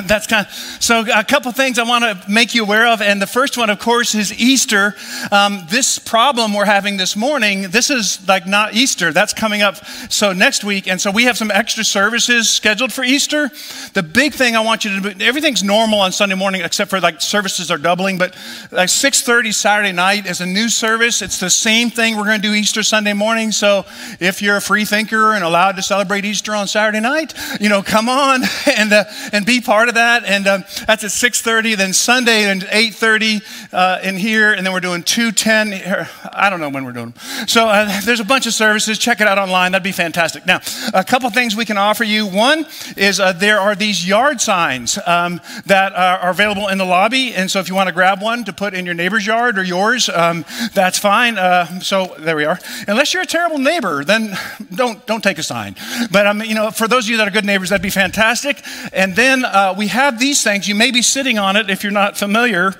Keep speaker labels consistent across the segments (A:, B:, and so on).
A: that's kind of, so a couple things I want to make you aware of. And the first one, of course, is Easter. Um, this problem we're having this morning, this is like not Easter. That's coming up so next week. And so we have some extra services scheduled for Easter. The big thing I want you to do, everything's normal on Sunday morning except for like services are doubling, but like 6.30 Saturday night is a new service. It's the same thing we're going to do Easter Sunday morning. So if you're a free thinker and allowed to celebrate Easter on Saturday night, you know, come on and, uh, and be part of that. And um, that's at 6.30. Then Sunday at 8.30 uh, in here. And then we're doing 2.10. I don't know when we're doing them. So uh, there's a bunch of services. Check it out online. That'd be fantastic. Now, a couple things we can offer you. One is uh, there are these yard signs um, that are available in the lobby. And so if you want to grab one to put in your neighbor's yard or yours, um, that's fine. Uh, so there we are. Unless you're a terrible neighbor, then don't, don't take a sign. But, um, you know, for those of you that are good neighbors, that'd be fantastic. And then uh, we have these things. You may be sitting on it if you're not familiar.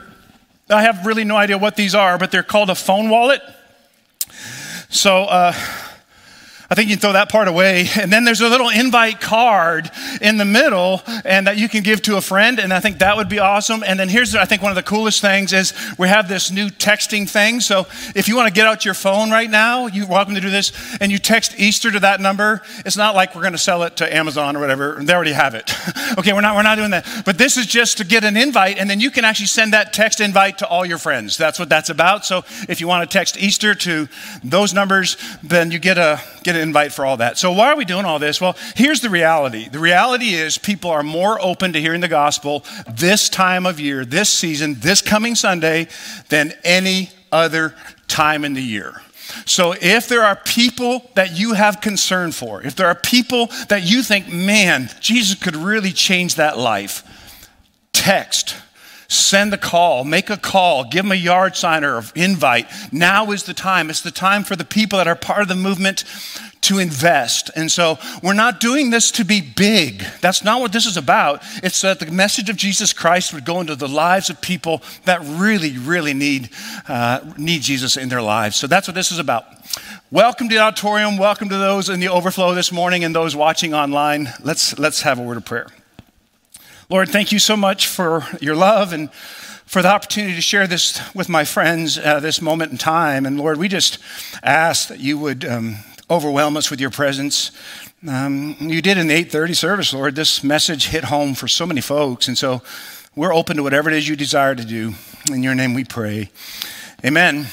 A: I have really no idea what these are, but they're called a phone wallet. So, uh, I think you can throw that part away. And then there's a little invite card in the middle and that you can give to a friend. And I think that would be awesome. And then here's, I think one of the coolest things is we have this new texting thing. So if you want to get out your phone right now, you're welcome to do this. And you text Easter to that number. It's not like we're going to sell it to Amazon or whatever. They already have it. okay, we're not, we're not doing that. But this is just to get an invite. And then you can actually send that text invite to all your friends. That's what that's about. So if you want to text Easter to those numbers, then you get a, get an invite for all that. So, why are we doing all this? Well, here's the reality the reality is people are more open to hearing the gospel this time of year, this season, this coming Sunday than any other time in the year. So, if there are people that you have concern for, if there are people that you think, man, Jesus could really change that life, text Send a call, make a call, give them a yard sign or invite. Now is the time. It's the time for the people that are part of the movement to invest. And so we're not doing this to be big. That's not what this is about. It's that the message of Jesus Christ would go into the lives of people that really, really need, uh, need Jesus in their lives. So that's what this is about. Welcome to the auditorium. Welcome to those in the overflow this morning and those watching online. Let's, let's have a word of prayer. Lord, thank you so much for your love and for the opportunity to share this with my friends at this moment in time. And Lord, we just ask that you would um, overwhelm us with your presence. Um, you did in the 8:30 service, Lord. This message hit home for so many folks, and so we're open to whatever it is you desire to do. In your name, we pray. Amen.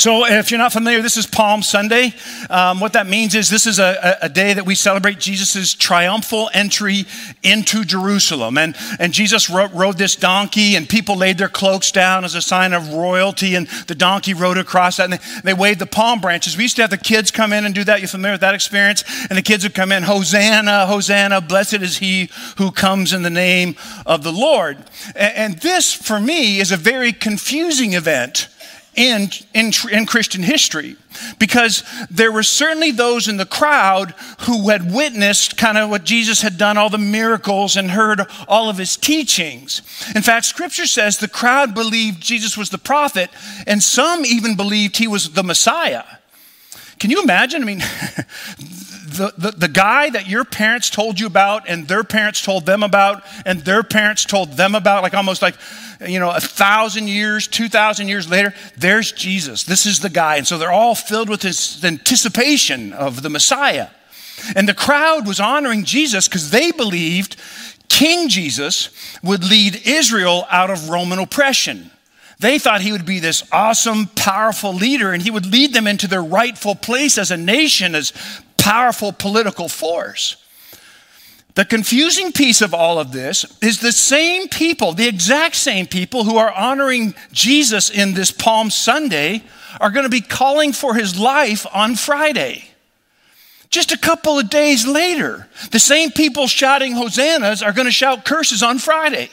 A: So, if you're not familiar, this is Palm Sunday. Um, what that means is this is a, a day that we celebrate Jesus' triumphal entry into Jerusalem. And, and Jesus rode, rode, this donkey, and people laid their cloaks down as a sign of royalty, and the donkey rode across that, and they, they waved the palm branches. We used to have the kids come in and do that. You're familiar with that experience? And the kids would come in, Hosanna, Hosanna, blessed is he who comes in the name of the Lord. and, and this, for me, is a very confusing event in, in, in, Christian history because there were certainly those in the crowd who had witnessed kind of what Jesus had done, all the miracles, and heard all of his teachings. In fact, scripture says the crowd believed Jesus was the prophet, and some even believed he was the Messiah. Can you imagine? I mean, the, the, the, guy that your parents told you about, and their parents told them about, and their parents told them about, like almost like, you know, a thousand years, two thousand years later, there's Jesus. This is the guy. And so they're all filled with this anticipation of the Messiah. And the crowd was honoring Jesus because they believed King Jesus would lead Israel out of Roman oppression. They thought he would be this awesome, powerful leader and he would lead them into their rightful place as a nation, as powerful political force. The confusing piece of all of this is the same people, the exact same people who are honoring Jesus in this Palm Sunday, are going to be calling for his life on Friday. Just a couple of days later, the same people shouting hosannas are going to shout curses on Friday.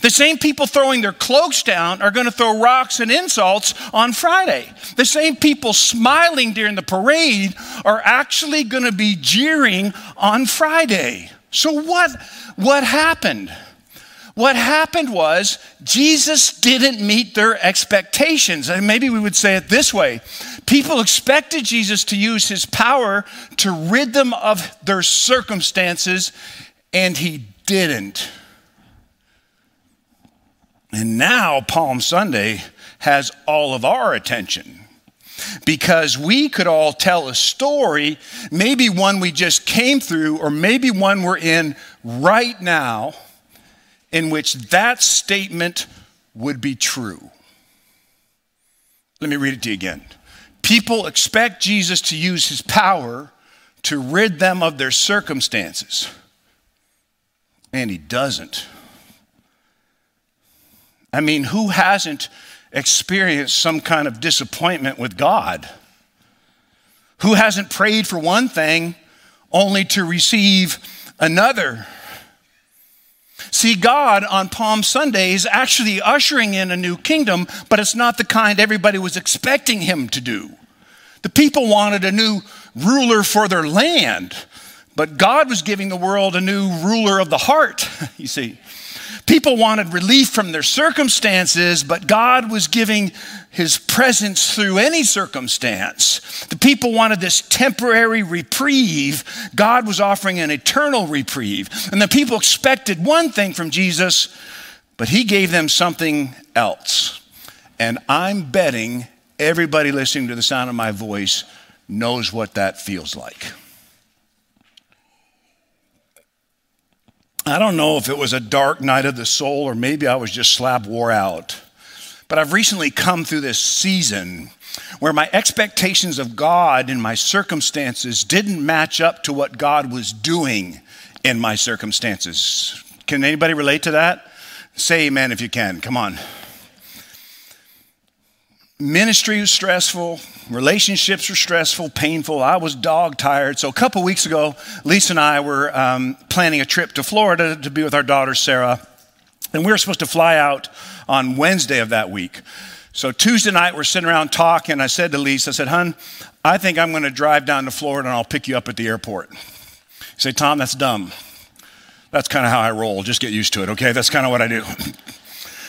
A: The same people throwing their cloaks down are going to throw rocks and insults on Friday. The same people smiling during the parade are actually going to be jeering on Friday. So, what, what happened? What happened was Jesus didn't meet their expectations. And maybe we would say it this way people expected Jesus to use his power to rid them of their circumstances, and he didn't. And now Palm Sunday has all of our attention because we could all tell a story, maybe one we just came through, or maybe one we're in right now, in which that statement would be true. Let me read it to you again. People expect Jesus to use his power to rid them of their circumstances, and he doesn't. I mean, who hasn't experienced some kind of disappointment with God? Who hasn't prayed for one thing only to receive another? See, God on Palm Sunday is actually ushering in a new kingdom, but it's not the kind everybody was expecting him to do. The people wanted a new ruler for their land, but God was giving the world a new ruler of the heart, you see. People wanted relief from their circumstances, but God was giving his presence through any circumstance. The people wanted this temporary reprieve. God was offering an eternal reprieve. And the people expected one thing from Jesus, but he gave them something else. And I'm betting everybody listening to the sound of my voice knows what that feels like. I don't know if it was a dark night of the soul or maybe I was just slab wore out. But I've recently come through this season where my expectations of God and my circumstances didn't match up to what God was doing in my circumstances. Can anybody relate to that? Say amen if you can. Come on. Ministry was stressful, relationships were stressful, painful. I was dog tired. So, a couple weeks ago, Lisa and I were um, planning a trip to Florida to be with our daughter, Sarah. And we were supposed to fly out on Wednesday of that week. So, Tuesday night, we're sitting around talking. I said to Lisa, I said, Hun, I think I'm going to drive down to Florida and I'll pick you up at the airport. You say, Tom, that's dumb. That's kind of how I roll. Just get used to it, okay? That's kind of what I do.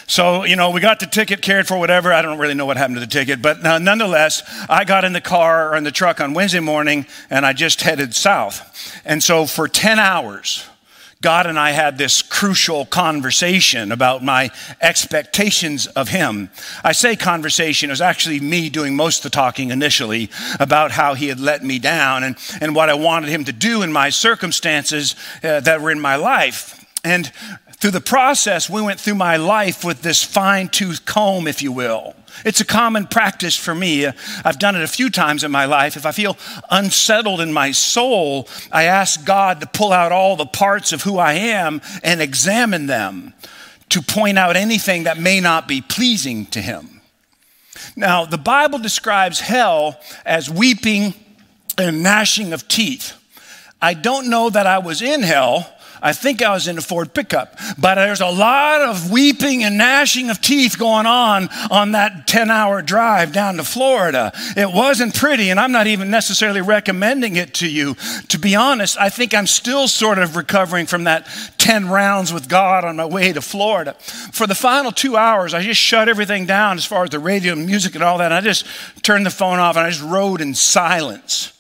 A: So, you know, we got the ticket cared for, whatever. I don't really know what happened to the ticket, but uh, nonetheless, I got in the car or in the truck on Wednesday morning and I just headed south. And so for 10 hours, God and I had this crucial conversation about my expectations of Him. I say conversation, it was actually me doing most of the talking initially about how He had let me down and, and what I wanted Him to do in my circumstances uh, that were in my life. And through the process, we went through my life with this fine tooth comb, if you will. It's a common practice for me. I've done it a few times in my life. If I feel unsettled in my soul, I ask God to pull out all the parts of who I am and examine them to point out anything that may not be pleasing to Him. Now, the Bible describes hell as weeping and gnashing of teeth. I don't know that I was in hell I think I was in a Ford pickup, but there's a lot of weeping and gnashing of teeth going on on that 10 hour drive down to Florida. It wasn't pretty, and I'm not even necessarily recommending it to you. To be honest, I think I'm still sort of recovering from that 10 rounds with God on my way to Florida. For the final two hours, I just shut everything down as far as the radio and music and all that. And I just turned the phone off and I just rode in silence.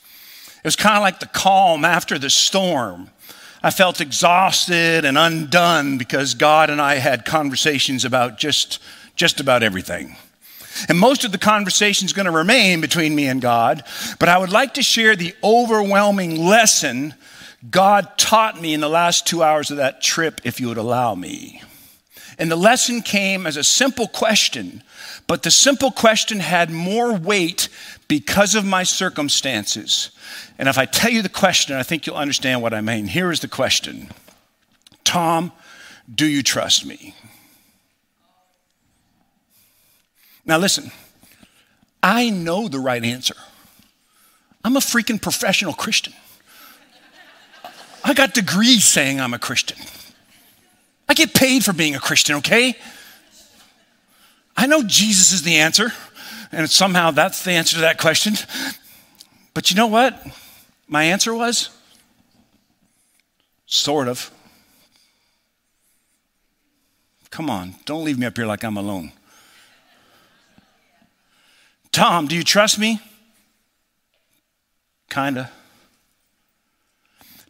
A: It was kind of like the calm after the storm. I felt exhausted and undone because God and I had conversations about just, just about everything. And most of the conversation is going to remain between me and God, but I would like to share the overwhelming lesson God taught me in the last two hours of that trip, if you would allow me. And the lesson came as a simple question, but the simple question had more weight because of my circumstances. And if I tell you the question, I think you'll understand what I mean. Here is the question Tom, do you trust me? Now, listen, I know the right answer. I'm a freaking professional Christian. I got degrees saying I'm a Christian. I get paid for being a Christian, okay? I know Jesus is the answer, and somehow that's the answer to that question. But you know what? My answer was sort of. Come on, don't leave me up here like I'm alone. Tom, do you trust me? Kinda.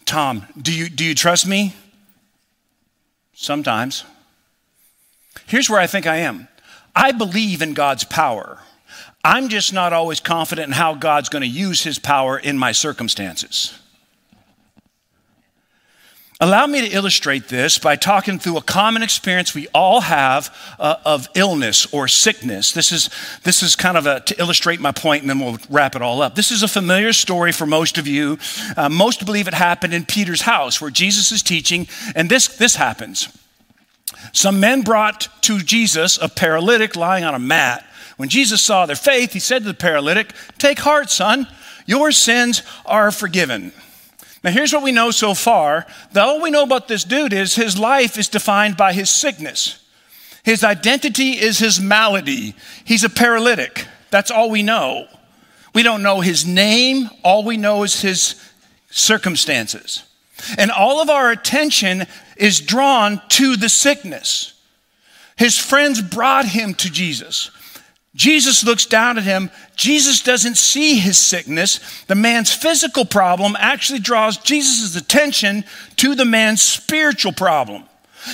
A: Tom, do you, do you trust me? Sometimes. Here's where I think I am I believe in God's power. I'm just not always confident in how God's going to use his power in my circumstances. Allow me to illustrate this by talking through a common experience we all have uh, of illness or sickness. This is, this is kind of a, to illustrate my point, and then we'll wrap it all up. This is a familiar story for most of you. Uh, most believe it happened in Peter's house where Jesus is teaching, and this, this happens. Some men brought to Jesus a paralytic lying on a mat. When Jesus saw their faith, he said to the paralytic, Take heart, son, your sins are forgiven. Now, here's what we know so far. That all we know about this dude is his life is defined by his sickness. His identity is his malady. He's a paralytic. That's all we know. We don't know his name. All we know is his circumstances. And all of our attention is drawn to the sickness. His friends brought him to Jesus. Jesus looks down at him. Jesus doesn't see his sickness. The man's physical problem actually draws Jesus' attention to the man's spiritual problem.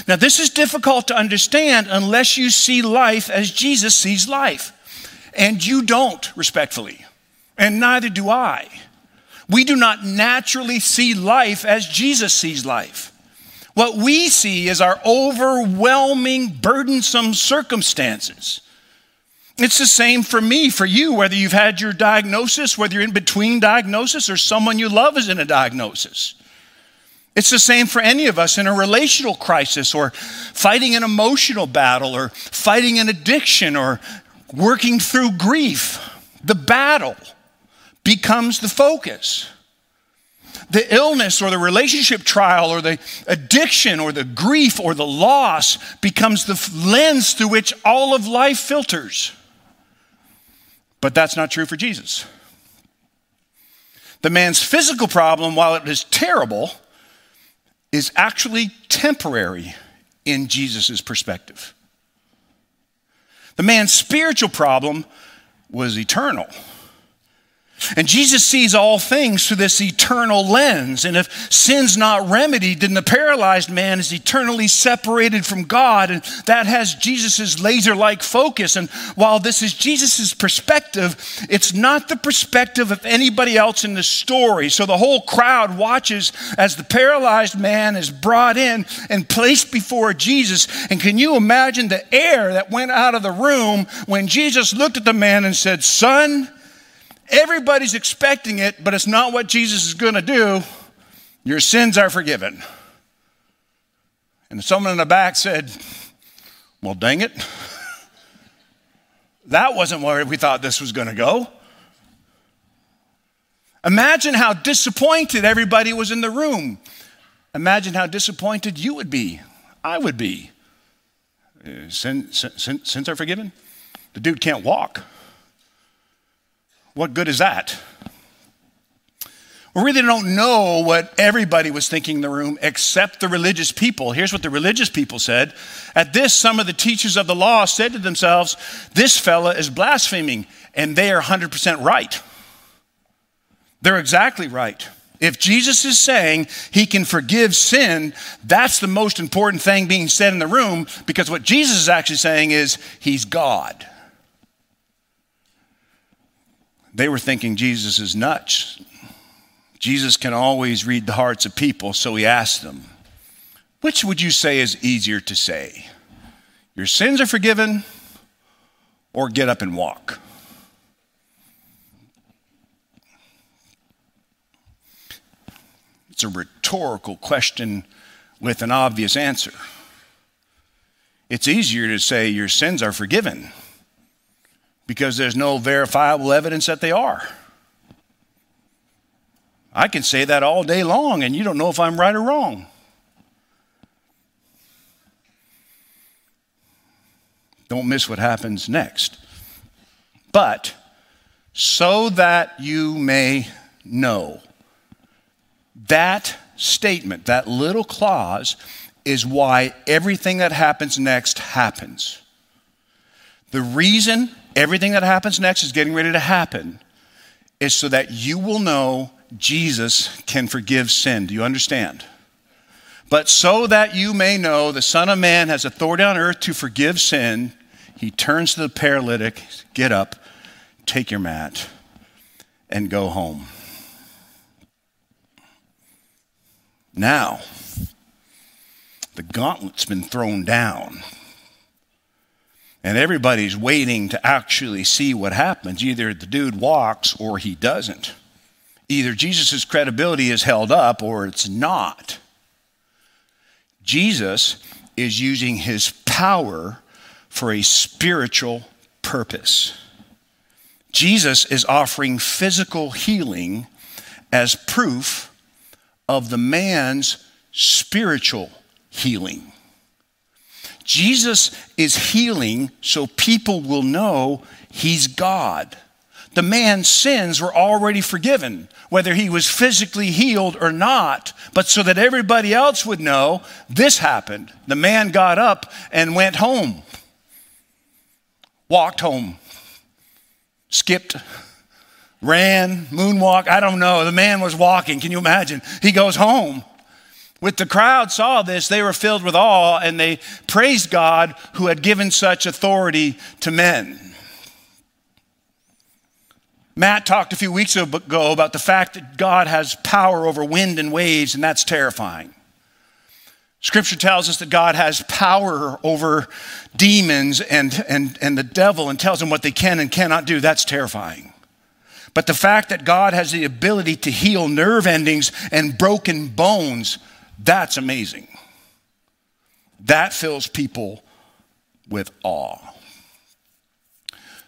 A: Now, this is difficult to understand unless you see life as Jesus sees life. And you don't, respectfully. And neither do I. We do not naturally see life as Jesus sees life. What we see is our overwhelming, burdensome circumstances. It's the same for me, for you, whether you've had your diagnosis, whether you're in between diagnosis, or someone you love is in a diagnosis. It's the same for any of us in a relational crisis, or fighting an emotional battle, or fighting an addiction, or working through grief. The battle becomes the focus. The illness or the relationship trial or the addiction or the grief or the loss becomes the lens through which all of life filters. But that's not true for Jesus. The man's physical problem, while it is terrible, is actually temporary in Jesus' perspective. The man's spiritual problem was eternal. And Jesus sees all things through this eternal lens. And if sin's not remedied, then the paralyzed man is eternally separated from God. And that has Jesus' laser like focus. And while this is Jesus' perspective, it's not the perspective of anybody else in the story. So the whole crowd watches as the paralyzed man is brought in and placed before Jesus. And can you imagine the air that went out of the room when Jesus looked at the man and said, Son, Everybody's expecting it, but it's not what Jesus is going to do. Your sins are forgiven. And someone in the back said, Well, dang it. that wasn't where we thought this was going to go. Imagine how disappointed everybody was in the room. Imagine how disappointed you would be. I would be. Uh, sin, sin, sins are forgiven? The dude can't walk. What good is that? We really don't know what everybody was thinking in the room except the religious people. Here's what the religious people said. At this, some of the teachers of the law said to themselves, This fella is blaspheming. And they are 100% right. They're exactly right. If Jesus is saying he can forgive sin, that's the most important thing being said in the room because what Jesus is actually saying is he's God. They were thinking Jesus is nuts. Jesus can always read the hearts of people, so he asked them, Which would you say is easier to say? Your sins are forgiven, or get up and walk? It's a rhetorical question with an obvious answer. It's easier to say your sins are forgiven because there's no verifiable evidence that they are. I can say that all day long, and you don't know if I'm right or wrong. Don't miss what happens next. But so that you may know, that statement, that little clause, is why everything that happens next happens. The reason everything that happens next is getting ready to happen, is so that you will know Jesus can forgive sin. Do you understand? But so that you may know the Son of Man has authority on earth to forgive sin, he turns to the paralytic, Get up, take your mat, and go home. Now, the gauntlet's been thrown down. And everybody's waiting to actually see what happens. Either the dude walks or he doesn't. Either Jesus' credibility is held up or it's not. Jesus is using his power for a spiritual purpose. Jesus is offering physical healing as proof of the man's spiritual healing. Jesus is healing so people will know he's God. The man's sins were already forgiven, whether he was physically healed or not, but so that everybody else would know this happened. The man got up and went home, walked home, skipped, ran, moonwalk. I don't know. The man was walking. Can you imagine? He goes home. With the crowd saw this, they were filled with awe and they praised God who had given such authority to men. Matt talked a few weeks ago about the fact that God has power over wind and waves, and that's terrifying. Scripture tells us that God has power over demons and, and, and the devil and tells them what they can and cannot do. That's terrifying. But the fact that God has the ability to heal nerve endings and broken bones, that's amazing. That fills people with awe.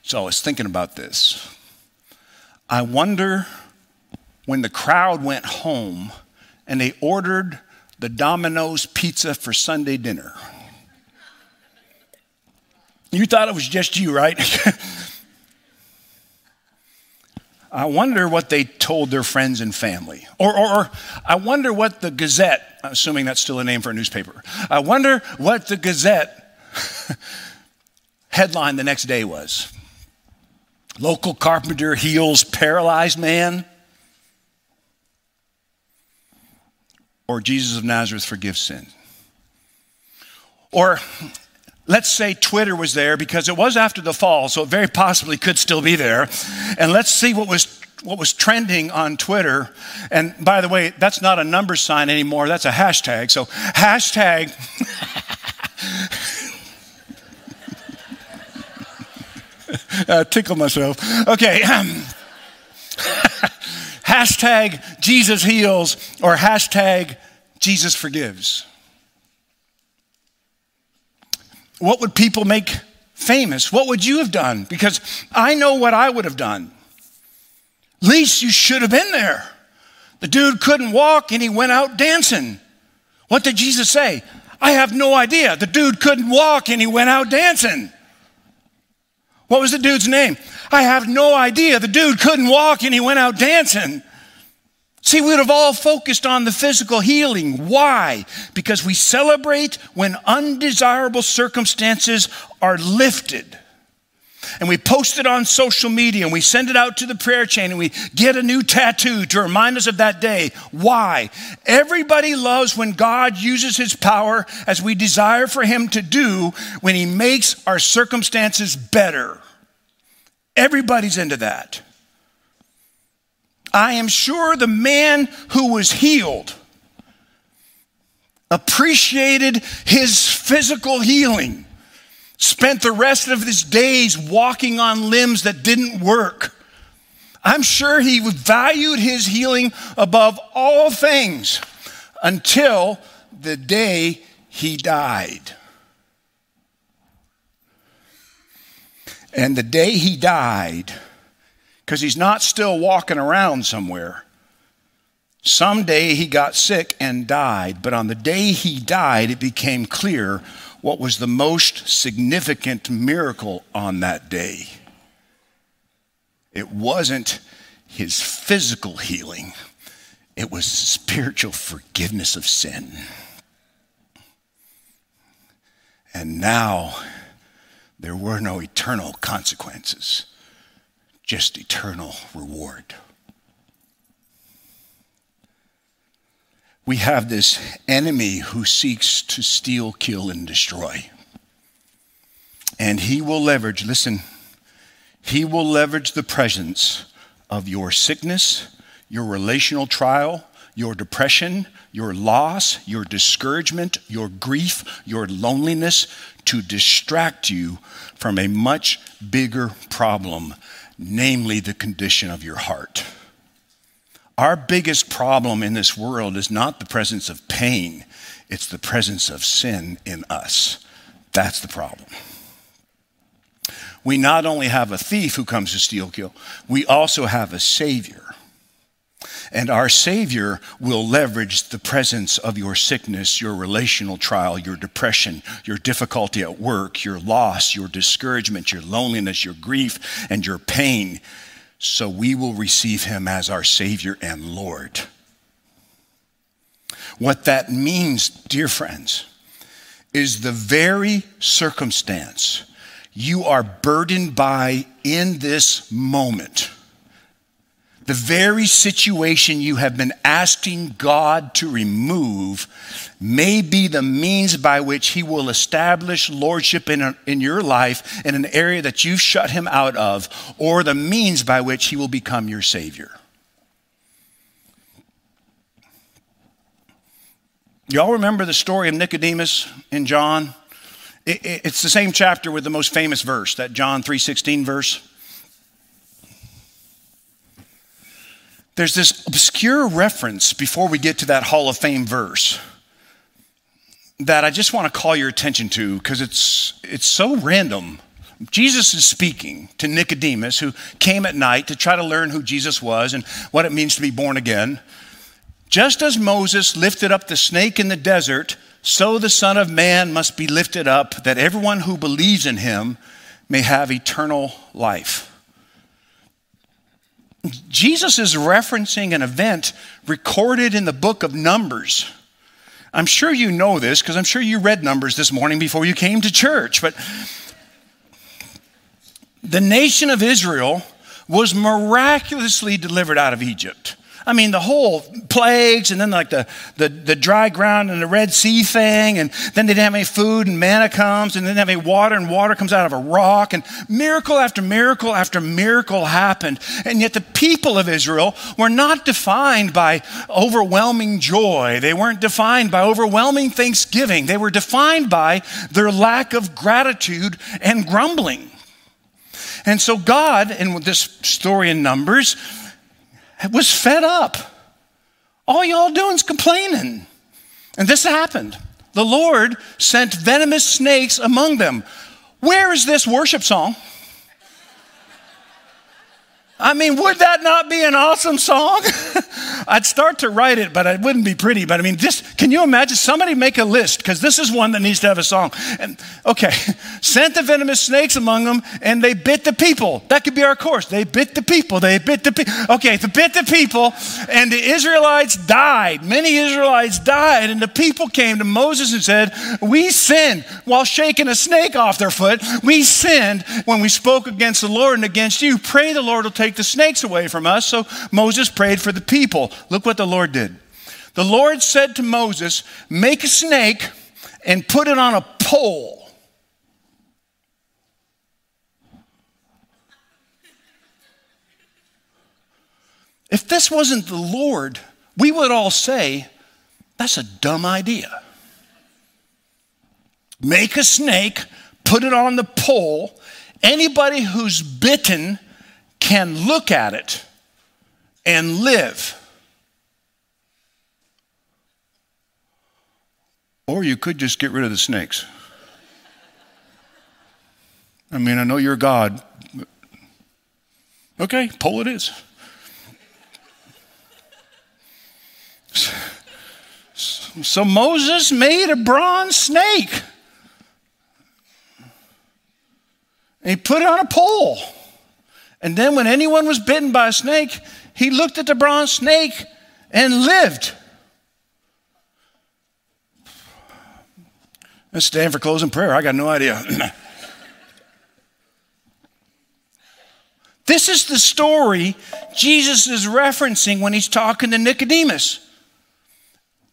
A: So I was thinking about this. I wonder when the crowd went home and they ordered the Domino's pizza for Sunday dinner. You thought it was just you, right? I wonder what they told their friends and family. Or, or, or, I wonder what the Gazette, assuming that's still a name for a newspaper, I wonder what the Gazette headline the next day was. Local carpenter heals paralyzed man. Or Jesus of Nazareth forgives sin. Or Let's say Twitter was there because it was after the fall, so it very possibly could still be there. And let's see what was what was trending on Twitter. And by the way, that's not a number sign anymore, that's a hashtag. So hashtag uh, tickle myself. Okay. hashtag Jesus heals or hashtag Jesus forgives. What would people make famous? What would you have done? Because I know what I would have done. Least you should have been there. The dude couldn't walk and he went out dancing. What did Jesus say? I have no idea. The dude couldn't walk and he went out dancing. What was the dude's name? I have no idea. The dude couldn't walk and he went out dancing. See, we would have all focused on the physical healing. Why? Because we celebrate when undesirable circumstances are lifted. And we post it on social media and we send it out to the prayer chain and we get a new tattoo to remind us of that day. Why? Everybody loves when God uses his power as we desire for him to do when he makes our circumstances better. Everybody's into that. I am sure the man who was healed appreciated his physical healing, spent the rest of his days walking on limbs that didn't work. I'm sure he valued his healing above all things until the day he died. And the day he died, because he's not still walking around somewhere. Someday he got sick and died, but on the day he died, it became clear what was the most significant miracle on that day. It wasn't his physical healing, it was spiritual forgiveness of sin. And now there were no eternal consequences just eternal reward.
B: we have this enemy who seeks to steal, kill, and destroy. And he will leverage, listen, he will leverage the presence of your sickness, your relational trial, your depression, your loss, your discouragement, your grief, your loneliness to distract you from a much bigger problem, namely the condition of your heart. Our biggest problem in this world is not the presence of pain, it's the presence of sin in us. That's the problem. We not only have a thief who comes to steal, kill, we also have a Savior and our Savior will leverage the presence of your sickness, your relational trial, your depression, your difficulty at work, your loss, your discouragement, your loneliness, your grief, and your pain. So we will receive Him as our Savior and Lord. What that means, dear friends, is the very circumstance you are burdened by in this moment the very situation you have been asking God to remove may be the means by which He will establish lordship in, a, in your life in an area that you've shut Him out of, or the means by which He will become your Savior. Y'all remember the story of Nicodemus in John? It, it, it's the same chapter with the most famous verse, that John 3:16 verse. There's this obscure reference before we get to that Hall of Fame verse that I just want to call your attention to because it's, it's so random. Jesus is speaking to Nicodemus, who came at night to try to learn who Jesus was and what it means to be born again. Just as Moses lifted up the snake in the desert, so the Son of Man must be lifted up, that everyone who believes in him may have eternal life. Jesus is referencing an event recorded in the book of Numbers. I'm sure you know this because I'm sure you read Numbers this morning before you came to church, but the nation of Israel was miraculously delivered out of Egypt. I mean, the whole plagues, and then like the, the, the, dry ground and the Red Sea thing, and then they didn't have any food, and manna comes, and they didn't have any water, and water comes out of a rock, and miracle after miracle after miracle happened. And yet the people of Israel were not defined by overwhelming joy. They weren't defined by overwhelming thanksgiving. They were defined by their lack of gratitude and grumbling. And so God, in this story in Numbers, was fed up. All y'all doing is complaining. And this happened. The Lord sent venomous snakes among them. Where is this worship song? I mean, would that not be an awesome song? I'd start to write it, but it wouldn't be pretty. But I mean, just can you imagine somebody make a list? Because this is one that needs to have a song. And okay, sent the venomous snakes among them, and they bit the people. That could be our course. They bit the people. They bit the people. Okay, they bit the people, and the Israelites died. Many Israelites died, and the people came to Moses and said, "We sinned while shaking a snake off their foot. We sinned when we spoke against the Lord and against you. Pray the Lord will take take the snakes away from us. So Moses prayed for the people. Look what the Lord did. The Lord said to Moses, Make a snake and put it on a pole. If this wasn't the Lord, we would all say, That's a dumb idea. Make a snake, put it on the pole. Anybody who's bitten can look at it and live. Or you could just get rid of the snakes. I mean, I know you're God. Okay, pole it is. So Moses made a bronze snake. And he put it on a pole. And then when anyone was bitten by a snake, he looked at the bronze snake and lived. Let's stand for closing prayer. I got no idea. this is the story Jesus is referencing when he's talking to Nicodemus.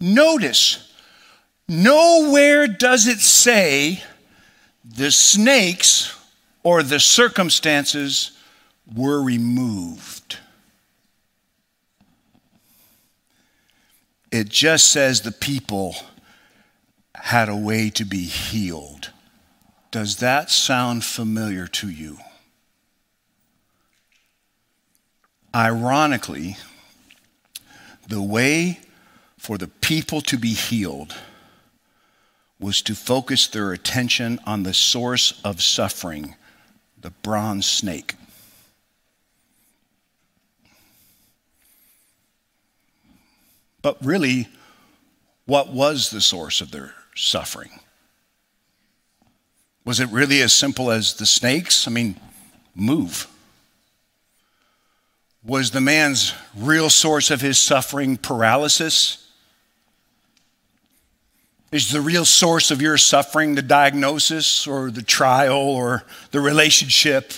B: Notice, nowhere does it say the snakes or the circumstances were removed. It just says the people had a way to be healed. Does that sound familiar to you? Ironically, the way for the people to be healed was to focus their attention on the source of suffering, the bronze snake. But really, what was the source of their suffering? Was it really as simple as the snakes? I mean, move. Was the man's real source of his suffering paralysis? Is the real source of your suffering the diagnosis or the trial or the relationship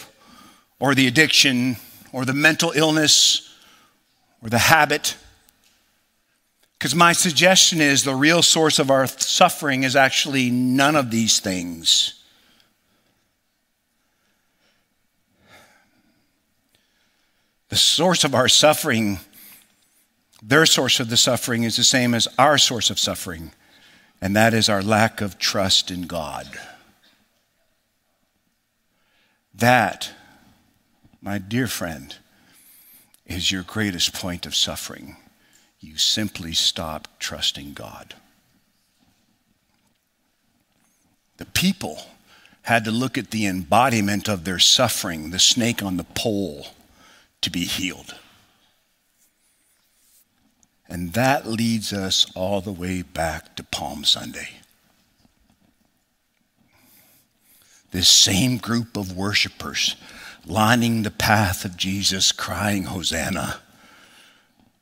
B: or the addiction or the mental illness or the habit? Because my suggestion is the real source of our suffering is actually none of these things. The source of our suffering, their source of the suffering, is the same as our source of suffering, and that is our lack of trust in God. That, my dear friend, is your greatest point of suffering you simply stop trusting God. The people had to look at the embodiment of their suffering, the snake on the pole, to be healed. And that leads us all the way back to Palm Sunday. This same group of worshipers lining the path of Jesus, crying, Hosanna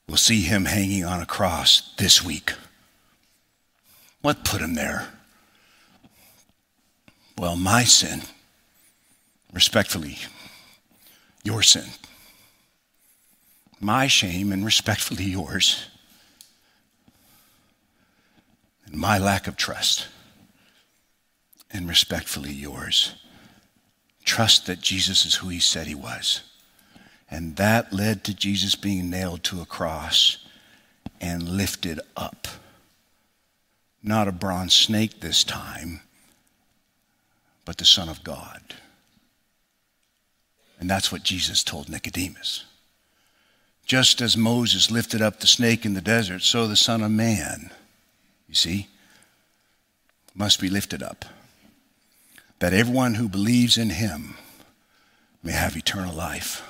B: will see him hanging on a cross this week. What put him there? Well, my sin, respectfully, your sin. My shame, and respectfully yours. And my lack of trust, and respectfully yours. Trust that Jesus is who he said he was. And that led to Jesus being nailed to a cross and lifted up. Not a bronze snake this time, but the Son of God. And that's what Jesus told Nicodemus. Just as Moses lifted up the snake in the desert, so the Son of Man, you see, must be lifted up. That everyone who believes in him may have eternal life.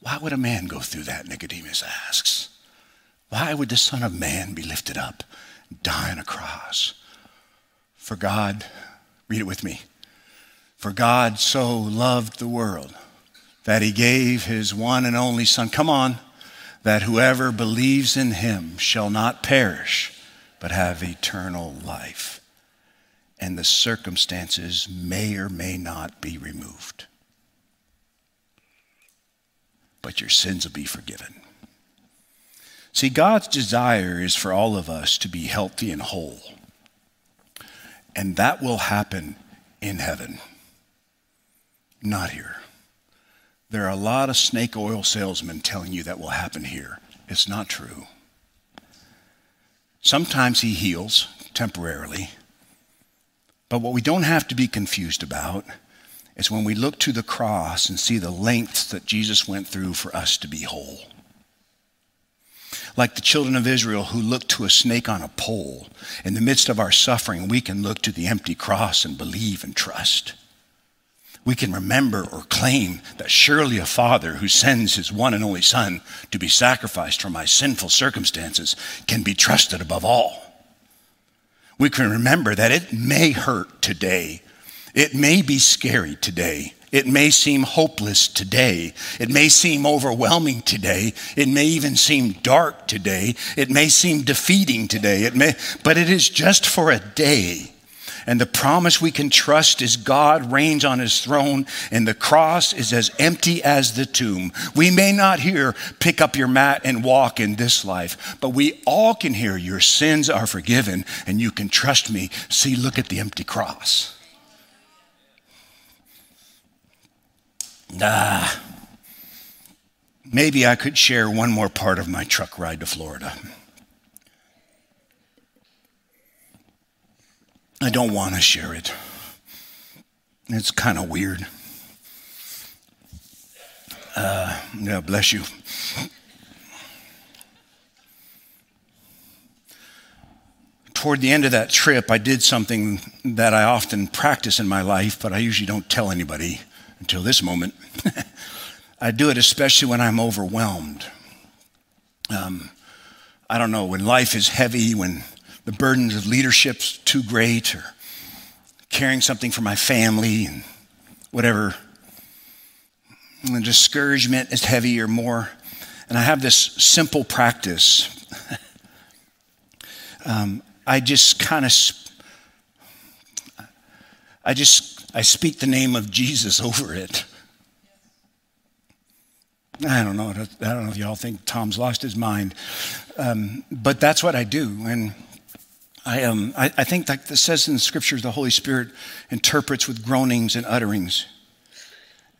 B: Why? Would a man go through that? Nicodemus asks. Why would the Son of Man be lifted up, die on a cross? For God, read it with me. For God so loved the world that he gave his one and only Son. Come on, that whoever believes in him shall not perish, but have eternal life. And the circumstances may or may not be removed but your sins will be forgiven. See, God's desire is for all of us to be healthy and whole. And that will happen in heaven, not here. There are a lot of snake oil salesmen telling you that will happen here. It's not true. Sometimes he heals temporarily, but what we don't have to be confused about is when we look to the cross and see the lengths that Jesus went through for us to be whole. Like the children of Israel who looked to a snake on a pole, in the midst of our suffering, we can look to the empty cross and believe and trust. We can remember or claim that surely a father who sends his one and only son to be sacrificed for my sinful circumstances can be trusted above all. We can remember that it may hurt today it may be scary today. It may seem hopeless today. It may seem overwhelming today. It may even seem dark today. It may seem defeating today. It may, but it is just for a day. And the promise we can trust is God reigns on his throne, and the cross is as empty as the tomb. We may not hear, pick up your mat and walk in this life, but we all can hear, your sins are forgiven, and you can trust me. See, look at the empty cross. Ah, maybe I could share one more part of my truck ride to Florida. I don't want to share it. It's kind of weird. Uh, yeah, bless you. Toward the end of that trip, I did something that I often practice in my life, but I usually don't tell anybody until this moment. I do it especially when I'm overwhelmed. Um, I don't know, when life is heavy, when the burdens of leadership's too great or carrying something for my family and whatever. And the discouragement is heavy or more. And I have this simple practice. um, I just kind of, I just, I speak the name of Jesus over it. I don't know. I don't know if y'all think Tom's lost his mind, um, but that's what I do. And I, um, I, I think it says in the scriptures, the Holy Spirit interprets with groanings and utterings.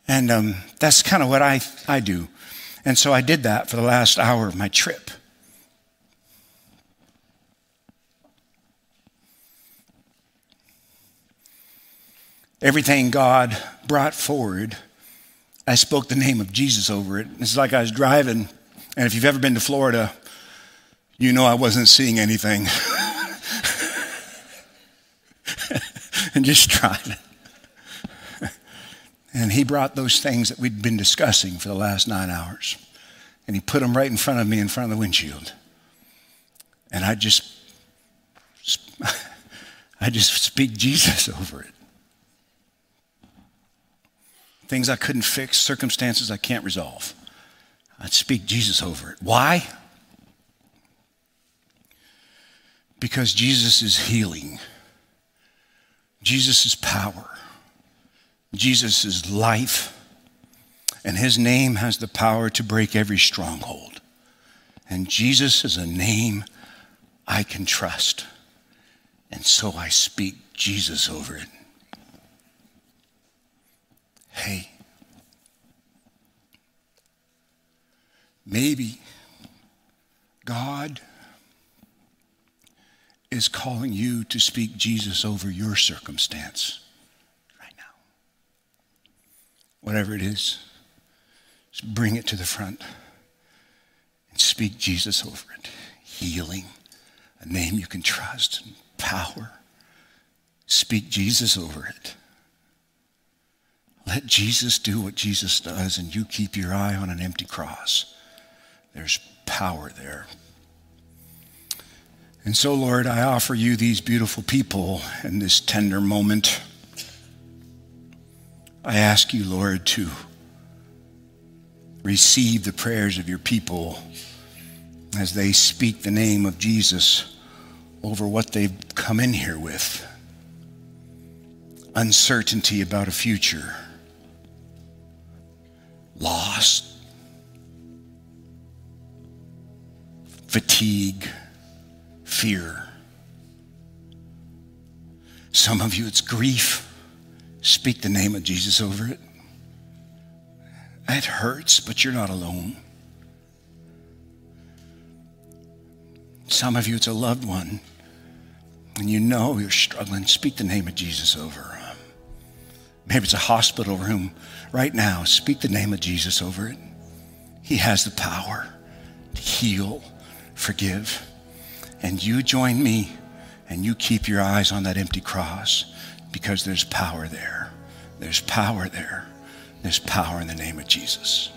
B: And um, that's kind of what I, I do. And so I did that for the last hour of my trip. Everything God brought forward, I spoke the name of Jesus over it. It's like I was driving, and if you've ever been to Florida, you know I wasn't seeing anything. and just driving. and he brought those things that we'd been discussing for the last nine hours. And he put them right in front of me in front of the windshield. And I just, I just speak Jesus over it. Things I couldn't fix, circumstances I can't resolve. I'd speak Jesus over it. Why? Because Jesus is healing. Jesus is power, Jesus is life, and his name has the power to break every stronghold. And Jesus is a name I can trust. And so I speak Jesus over it. Hey, maybe God is calling you to speak Jesus over your circumstance right now. Whatever it is, just bring it to the front and speak Jesus over it. Healing, a name you can trust, and power. Speak Jesus over it. Let Jesus do what Jesus does, and you keep your eye on an empty cross. There's power there. And so, Lord, I offer you these beautiful people in this tender moment. I ask you, Lord, to receive the prayers of your people as they speak the name of Jesus over what they've come in here with uncertainty about a future, loss, fatigue fear. Some of you, it's grief. Speak the name of Jesus over it. It hurts, but you're not alone. Some of you, it's a loved one, and you know you're struggling. Speak the name of Jesus over. Maybe it's a hospital room right now. Speak the name of Jesus over it. He has the power to heal, forgive and you join me and you keep your eyes on that empty cross because there's power there. There's power there. There's power in the name of Jesus.